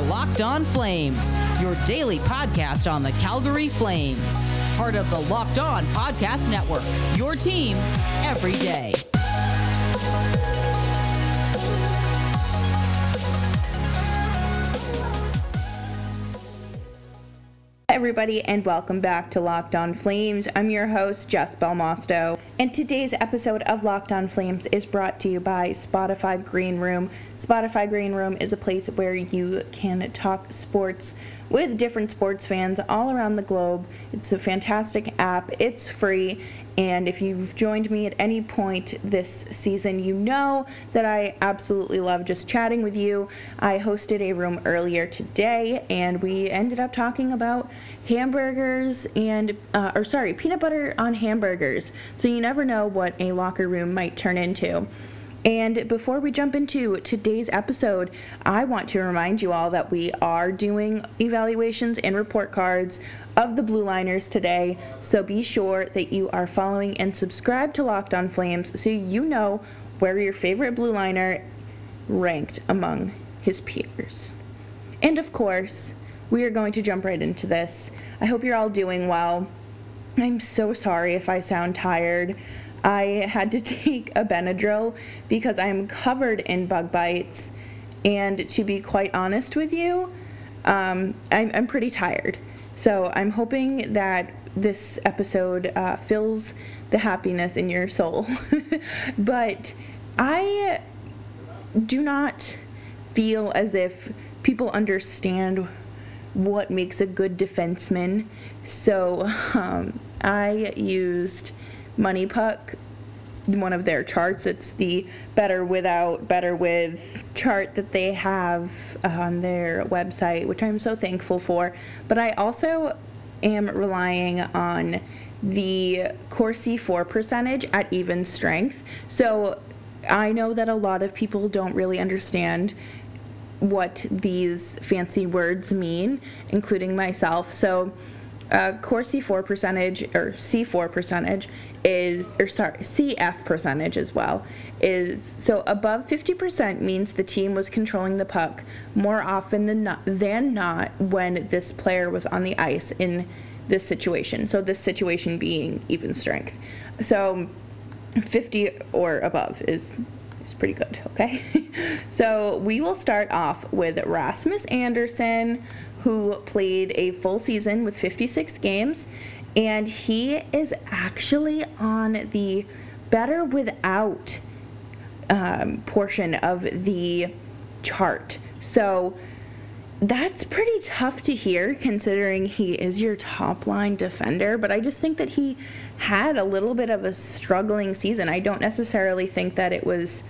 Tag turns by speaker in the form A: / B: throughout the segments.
A: are Locked On Flames, your daily podcast on the Calgary Flames. Part of the Locked On Podcast Network, your team every day.
B: Everybody, and welcome back to Locked On Flames. I'm your host, Jess Belmosto, and today's episode of Locked On Flames is brought to you by Spotify Green Room. Spotify Green Room is a place where you can talk sports with different sports fans all around the globe. It's a fantastic app, it's free, and if you've joined me at any point this season, you know that I absolutely love just chatting with you. I hosted a room earlier today, and we ended up talking about hamburgers and, uh, or sorry, peanut butter on hamburgers. So you never know what a locker room might turn into. And before we jump into today's episode, I want to remind you all that we are doing evaluations and report cards of the Blue Liners today. So be sure that you are following and subscribe to Locked On Flames so you know where your favorite Blue Liner ranked among his peers. And of course, we are going to jump right into this. I hope you're all doing well. I'm so sorry if I sound tired. I had to take a Benadryl because I'm covered in bug bites. And to be quite honest with you, um, I'm, I'm pretty tired. So I'm hoping that this episode uh, fills the happiness in your soul. but I do not feel as if people understand what makes a good defenseman. So um, I used MoneyPuck, one of their charts. It's the better without, better with chart that they have uh, on their website, which I'm so thankful for. But I also am relying on the Corsi For percentage at even strength. So I know that a lot of people don't really understand what these fancy words mean, including myself. So uh, Corsi For percentage or C4 percentage is, or sorry, CF percentage as well is so above 50% means the team was controlling the puck more often than not, than not when this player was on the ice in this situation. So this situation being even strength. So 50 or above is is pretty good, okay? so we will start off with Rasmus Andersson who played a full season with 56 games, and he is actually on the better without um, portion of the chart. So that's pretty tough to hear considering he is your top line defender, but I just think that he had a little bit of a struggling season. I don't necessarily think that it was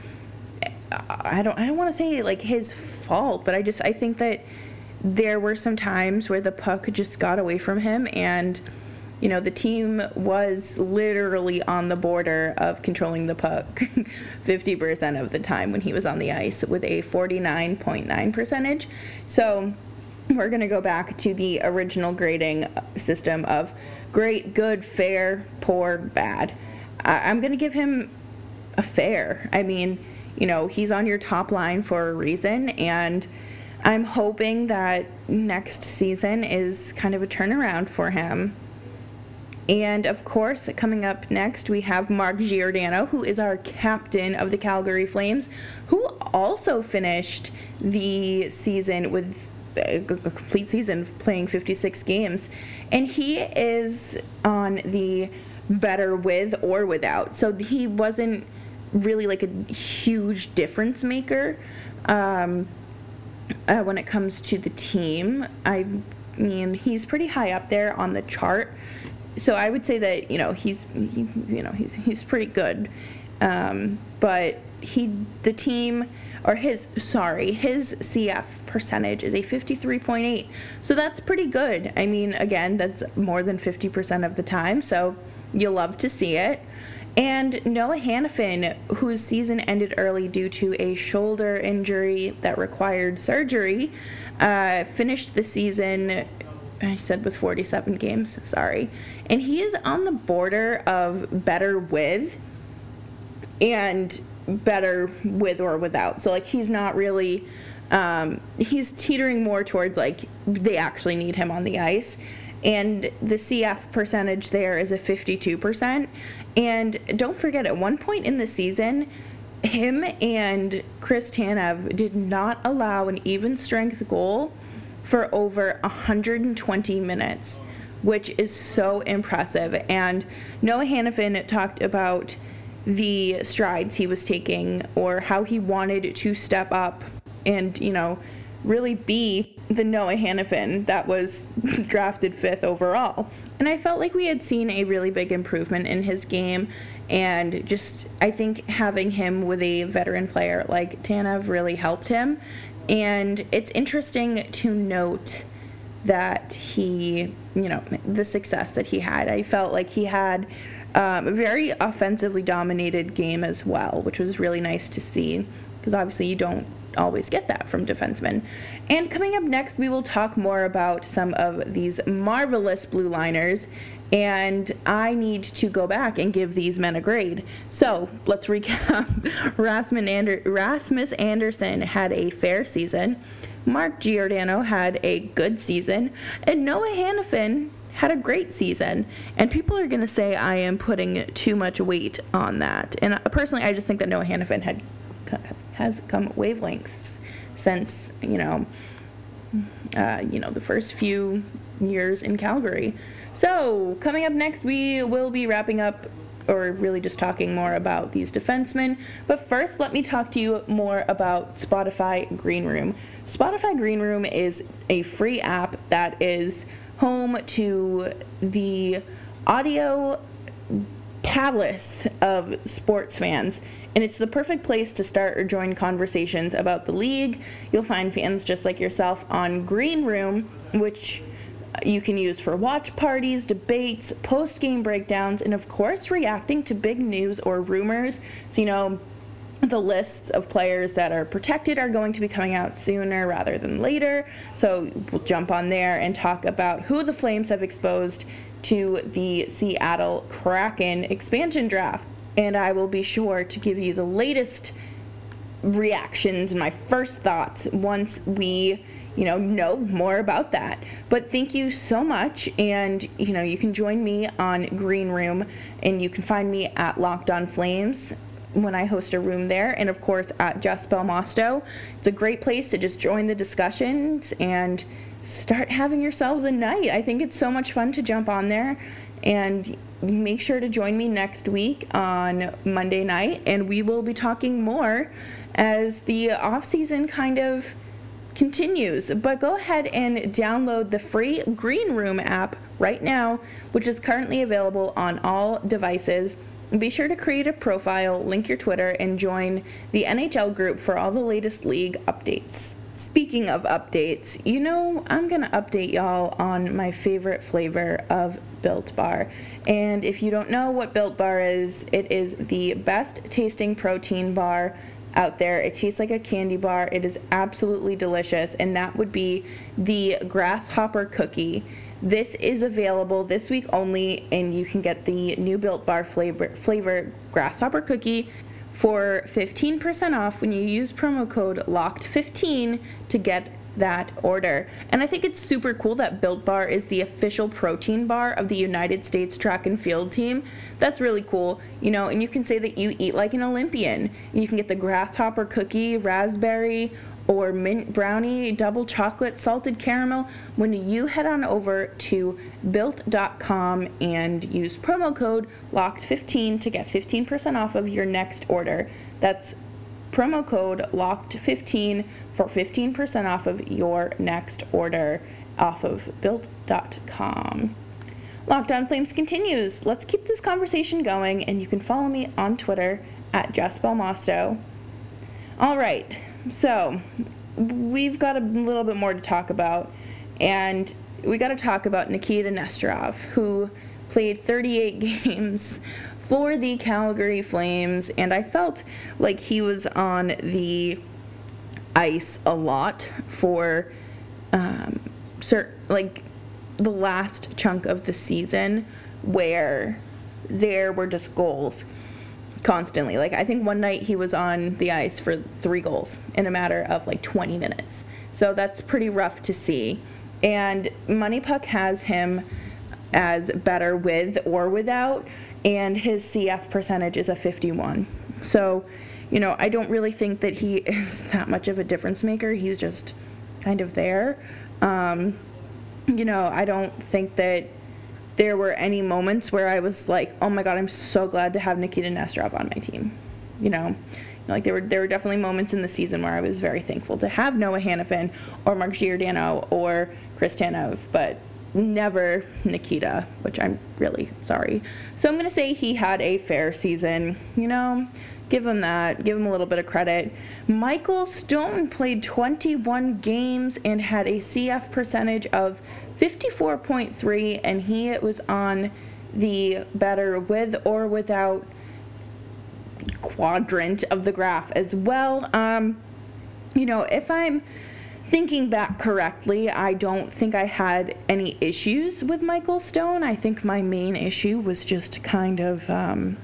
B: I don't I don't want to say like his fault, but I just I think that there were some times where the puck just got away from him and you know the team was literally on the border of controlling the puck 50% of the time when he was on the ice with a 49.9 percentage. So we're going to go back to the original grading system of great good fair poor bad. I'm going to give him a fair. I mean you know he's on your top line for a reason and I'm hoping that next season is kind of a turnaround for him. And of course, coming up next, we have Mark Giordano, who is our captain of the Calgary Flames, who also finished the season with a complete season playing 56 games. And he is on the better with or without. So he wasn't really like a huge difference maker. Um, uh, when it comes to the team. I mean, he's pretty high up there on the chart. So I would say that you know he's he, you know he's he's pretty good, um, but he the team or his sorry his CF percentage is a 53.8 so that's pretty good I mean again that's more than 50% of the time so you'll love to see it and Noah Hanifin, whose season ended early due to a shoulder injury that required surgery, uh, finished the season, I said with 47 games, sorry. And he is on the border of better with. And better with or without. So like he's not really um, he's teetering more towards like they actually need him on the ice. And the CF percentage there is a 52%. And don't forget, at one point in the season, him and Chris Tanev did not allow an even strength goal for over 120 minutes, which is so impressive. And Noah Hanifin talked about the strides he was taking or how he wanted to step up and, you know, really be the Noah Hanifin that was drafted fifth overall. And I felt like we had seen a really big improvement in his game. And just, I think having him with a veteran player like Tanev really helped him. And it's interesting to note that he, you know, the success that he had. I felt like he had um, a very offensively dominated game as well, which was really nice to see because obviously you don't always get that from defensemen. And coming up next, we will talk more about some of these marvelous blue liners. And I need to go back and give these men a grade. So let's recap. Rasmus, Ander- Rasmus Andersson had a fair season. Mark Giordano had a good season. And Noah Hanifin had a great season. And people are going to say I am putting too much weight on that. And uh, personally, I just think that Noah Hanifin had has come wavelengths since you know uh, you know the first few years in Calgary. So coming up next, we will be wrapping up or really just talking more about these defensemen. But first, let me talk to you more about Spotify Green Room. Spotify Green Room is a free app that is home to the audio palace of sports fans and it's the perfect place to start or join conversations about the league. You'll find fans just like yourself on Green Room, which you can use for watch parties, debates, post game breakdowns, and of course, reacting to big news or rumors. So, you know, the lists of players that are protected are going to be coming out sooner rather than later. So, we'll jump on there and talk about who the Flames have exposed to the Seattle Kraken expansion draft and I will be sure to give you the latest reactions and my first thoughts once we you know know more about that but thank you so much and you know you can join me on green room and you can find me at locked on flames when I host a room there, and of course at Jess Belmosto. It's a great place to just join the discussions and start having yourselves a night. I think it's so much fun to jump on there and make sure to join me next week on Monday night, and we will be talking more as the off season kind of continues. But go ahead and download the free Green Room app right now, which is currently available on all devices. Be sure to create a profile, link your Twitter, and join the NHL group for all the latest league updates. Speaking of updates, you know, I'm going to update y'all on my favorite flavor of Built Bar. And if you don't know what Built Bar is, it is the best tasting protein bar out there. It tastes like a candy bar. It is absolutely delicious, and that would be the grasshopper cookie. This is available this week only, and you can get the new Built Bar flavor, flavor grasshopper cookie for 15% off when you use promo code LOCKED15 to get that order. And I think it's super cool that Built Bar is the official protein bar of the United States track and field team. That's really cool, you know, and you can say that you eat like an Olympian. You can get the grasshopper cookie, raspberry, or mint brownie, double chocolate, salted caramel when you head on over to built.com and use promo code LOCKED15 to get 15% off of your next order. That's promo code LOCKED15 for 15% off of your next order off of built.com. Locked On Flames continues. Let's keep this conversation going, and you can follow me on Twitter at Jess Belmosto. All right, so we've got a little bit more to talk about, and we got to talk about Nikita Nesterov, who played 38 games for the Calgary Flames, and I felt like he was on the ice a lot for um, like the last chunk of the season where there were just goals constantly. Like I think one night he was on the ice for three goals in a matter of like 20 minutes. So that's pretty rough to see. And Money Puck has him as better with or without, and his CF percentage is a 51. So, you know, I don't really think that he is that much of a difference maker. He's just kind of there. Um, you know, I don't think that there were any moments where I was like, oh my god, I'm so glad to have Nikita Nesterov on my team. You know, like there were there were definitely moments in the season where I was very thankful to have Noah Hanifin or Mark Giordano or Chris Tanev, but never Nikita, which I'm really sorry. So I'm gonna say he had a fair season. You know, give him that. Give him a little bit of credit. Michael Stone played 21 games and had a CF percentage of 54.3, and he was on the better with or without quadrant of the graph as well. Um, you know, if I'm thinking back correctly, I don't think I had any issues with Michael Stone. I think my main issue was just kind of um,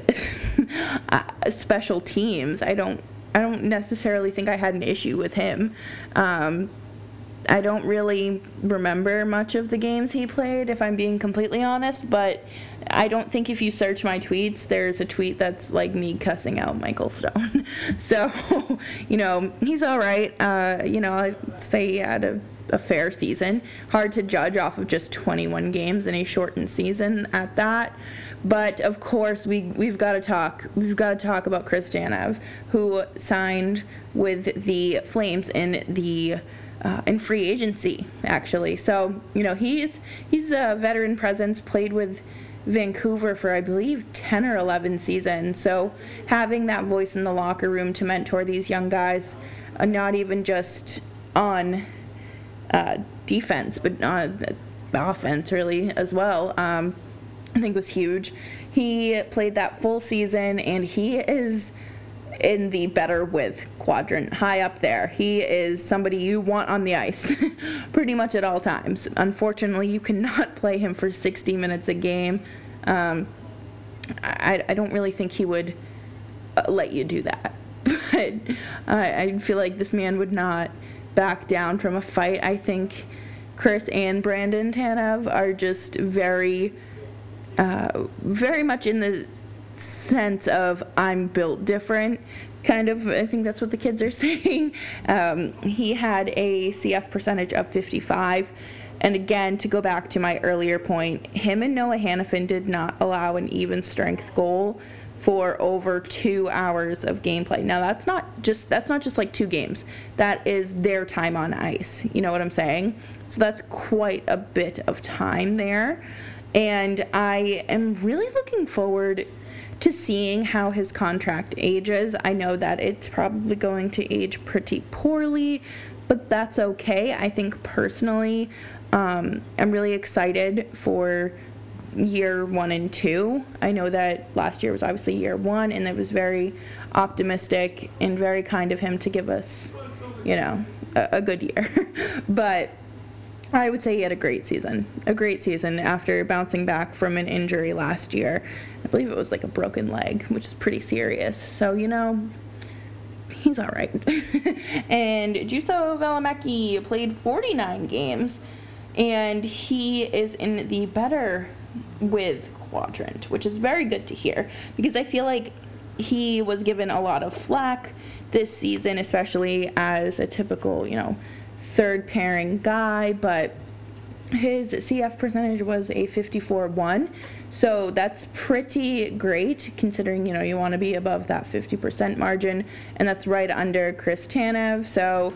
B: special teams. I don't. I don't necessarily think I had an issue with him. Um, I don't really remember much of the games he played, if I'm being completely honest, but I don't think if you search my tweets, there's a tweet that's like me cussing out Michael Stone. so, you know, he's all right. Uh, you know, I'd say he had a, a fair season. Hard to judge off of just 21 games in a shortened season at that. But of course, we we've got to talk. We've got to talk about Chris Tanev, who signed with the Flames in the uh, in free agency actually. So you know he's he's a veteran presence. Played with Vancouver for I believe 10 or 11 seasons. So having that voice in the locker room to mentor these young guys, uh, not even just on uh, defense, but on offense really as well. Um, I think was huge. He played that full season and he is in the better with quadrant, high up there. He is somebody you want on the ice pretty much at all times. Unfortunately, you cannot play him for 60 minutes a game. Um, I, I don't really think he would uh, let you do that. But I, I feel like this man would not back down from a fight. I think Chris and Brandon Tanev are just very, uh, very much in the sense of I'm built different. Kind of, I think that's what the kids are saying. Um, he had a CF percentage of 55. And again, to go back to my earlier point, him and Noah Hanifin did not allow an even strength goal for over two hours of gameplay. Now that's not just that's not just like two games. That is their time on ice. You know what I'm saying? So that's quite a bit of time there. And I am really looking forward to seeing how his contract ages. I know that it's probably going to age pretty poorly, but that's okay. I think personally, um, I'm really excited for year one and two. I know that last year was obviously year one, and it was very optimistic and very kind of him to give us, you know, a, a good year. but I would say he had a great season. A great season after bouncing back from an injury last year. I believe it was like a broken leg, which is pretty serious. So, you know, he's all right. and Juuso Valimaki played 49 games, and he is in the better with quadrant, which is very good to hear because I feel like he was given a lot of flack this season, especially as a typical, you know, third pairing guy, but his CF percentage was a 54-1. So that's pretty great considering, you know, you want to be above that 50% margin and that's right under Chris Tanev. So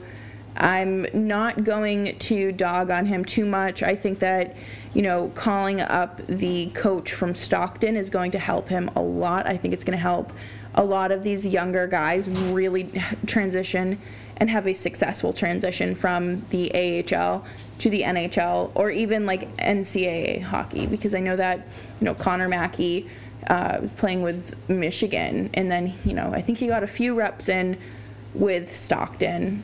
B: I'm not going to dog on him too much. I think that, you know, calling up the coach from Stockton is going to help him a lot. I think it's going to help a lot of these younger guys really transition and have a successful transition from the AHL to the NHL or even like NCAA hockey because I know that you know Connor Mackey uh, was playing with Michigan and then you know I think he got a few reps in with Stockton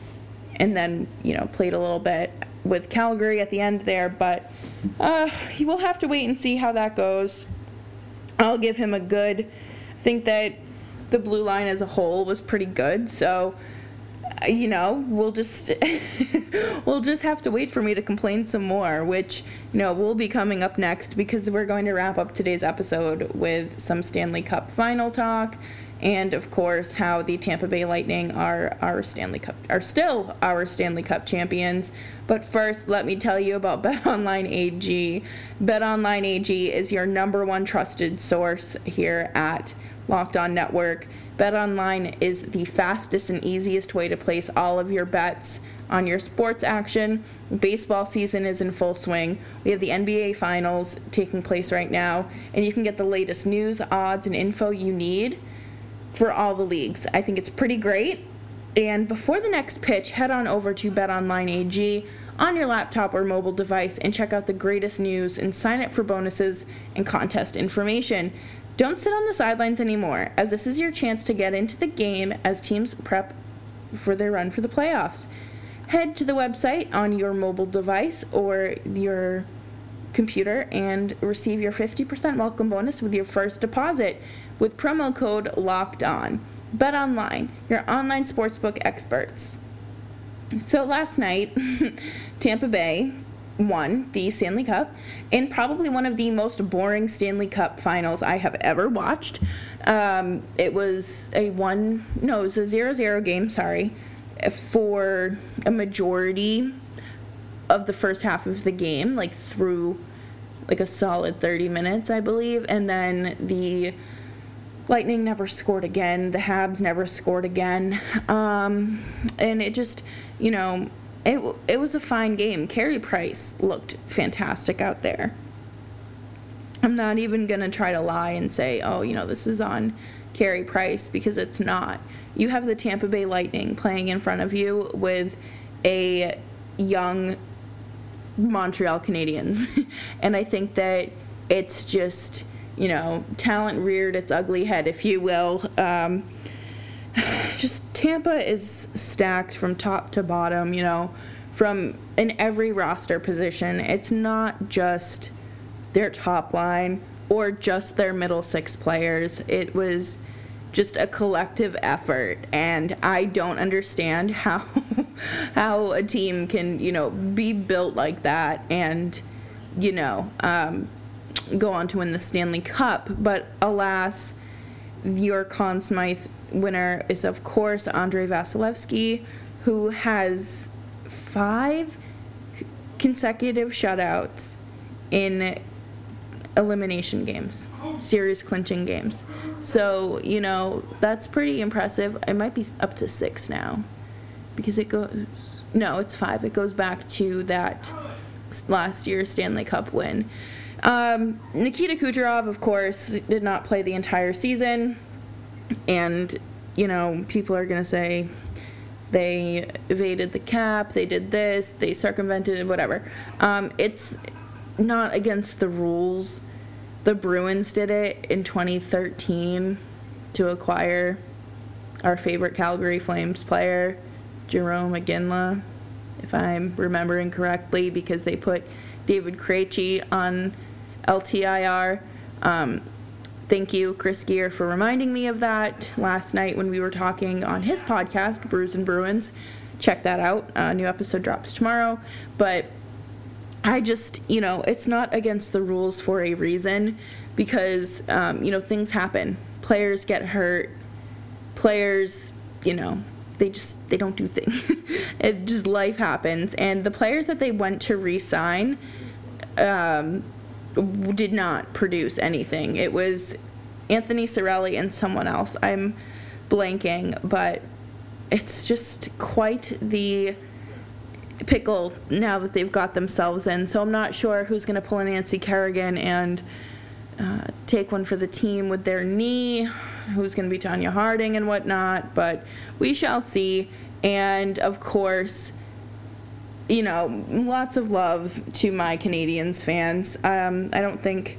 B: and then you know played a little bit with Calgary at the end there but uh, will have to wait and see how that goes I'll give him a good. I think that the blue line as a whole was pretty good. So, Uh, you know, we'll just we'll just have to wait for me to complain some more, which you know will be coming up next because we're going to wrap up today's episode with some Stanley Cup final talk and of course how the Tampa Bay Lightning are our Stanley Cup are still our Stanley Cup champions. But first, let me tell you about BetOnline AG. BetOnline AG is your number one trusted source here at Locked On Network. BetOnline is the fastest and easiest way to place all of your bets on your sports action. Baseball season is in full swing. We have the NBA Finals taking place right now, and you can get the latest news, odds, and info you need for all the leagues. I think it's pretty great. And before the next pitch, head on over to BetOnline AG on your laptop or mobile device and check out the greatest news and sign up for bonuses and contest information. Don't sit on the sidelines anymore, as this is your chance to get into the game as teams prep for their run for the playoffs. Head to the website on your mobile device or your computer and receive your 50% welcome bonus with your first deposit with promo code LOCKED ON. Bet online, your online sportsbook experts. So last night, Tampa Bay won the Stanley Cup in probably one of the most boring Stanley Cup finals I have ever watched. Um, it was a one, no, it was a zero zero game, sorry, for a majority of the first half of the game, like through like a solid 30 minutes, I believe. And then the Lightning never scored again. The Habs never scored again. Um, and it just, you know, it, it was a fine game. Carey Price looked fantastic out there. I'm not even going to try to lie and say, oh, you know, this is on Carey Price because it's not. You have the Tampa Bay Lightning playing in front of you with a young Montreal Canadiens. and I think that it's just you know, talent reared its ugly head, if you will. Um, just Tampa is stacked from top to bottom, you know, from in every roster position. It's not just their top line or just their middle six players. It was just a collective effort and I don't understand how how a team can, you know, be built like that and you know, um, go on to win the Stanley Cup. But alas, your Conn Smythe winner is, of course, Andrei Vasilevskiy, who has five consecutive shutouts in elimination games, series clinching games. So, you know, that's pretty impressive. It might be up to six now because it goes, no, it's five. It goes back to that last year's Stanley Cup win. Um, Nikita Kucherov, of course, did not play the entire season. And, you know, people are going to say they evaded the cap, they did this, they circumvented it, whatever. Um, it's not against the rules. The Bruins did it in 2013 to acquire our favorite Calgary Flames player, Jarome Iginla, if I'm remembering correctly, because they put David Krejci on LTIR. Um, thank you, Chris Gear, for reminding me of that last night when we were talking on his podcast, Brews and Bruins. Check that out. A new episode drops tomorrow. But I just, you know, it's not against the rules for a reason because, um, you know, things happen. Players get hurt. Players, you know, they just they don't do things. it just life happens, and the players that they went to re-sign, um, did not produce anything. It was Anthony Cirelli and someone else. I'm blanking, but it's just quite the pickle now that they've got themselves in. So I'm not sure who's going to pull a Nancy Kerrigan and uh, take one for the team with their knee, who's going to be Tonya Harding and whatnot, but we shall see. And of course, you know, lots of love to my Canadiens fans. Um, I don't think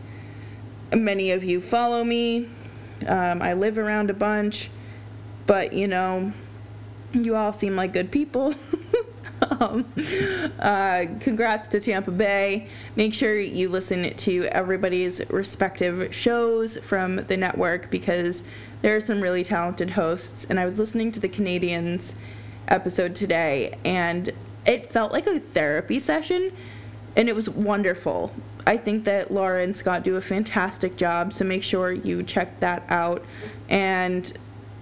B: many of you follow me. Um, I live around a bunch, but you know, you all seem like good people. um, uh, congrats to Tampa Bay. Make sure you listen to everybody's respective shows from the network because there are some really talented hosts. And I was listening to the Canadiens episode today, and it felt like a therapy session, and it was wonderful. I think that Laura and Scott do a fantastic job, so make sure you check that out. And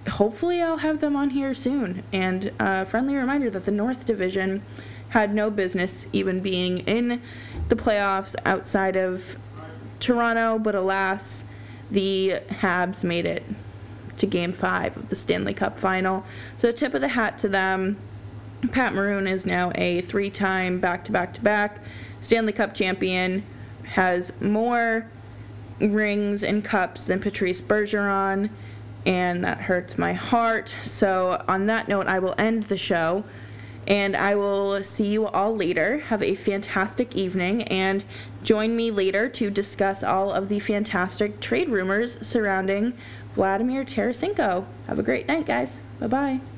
B: hopefully, I'll have them on here soon. And a friendly reminder that the North Division had no business even being in the playoffs outside of Toronto, but alas, the Habs made it to game five of the Stanley Cup final. So, tip of the hat to them. Pat Maroon is now a three time back to back to back Stanley Cup champion, has more rings and cups than Patrice Bergeron, and that hurts my heart. So, on that note, I will end the show. And I will see you all later. Have a fantastic evening and join me later to discuss all of the fantastic trade rumors surrounding Vladimir Tarasenko. Have a great night, guys. Bye bye.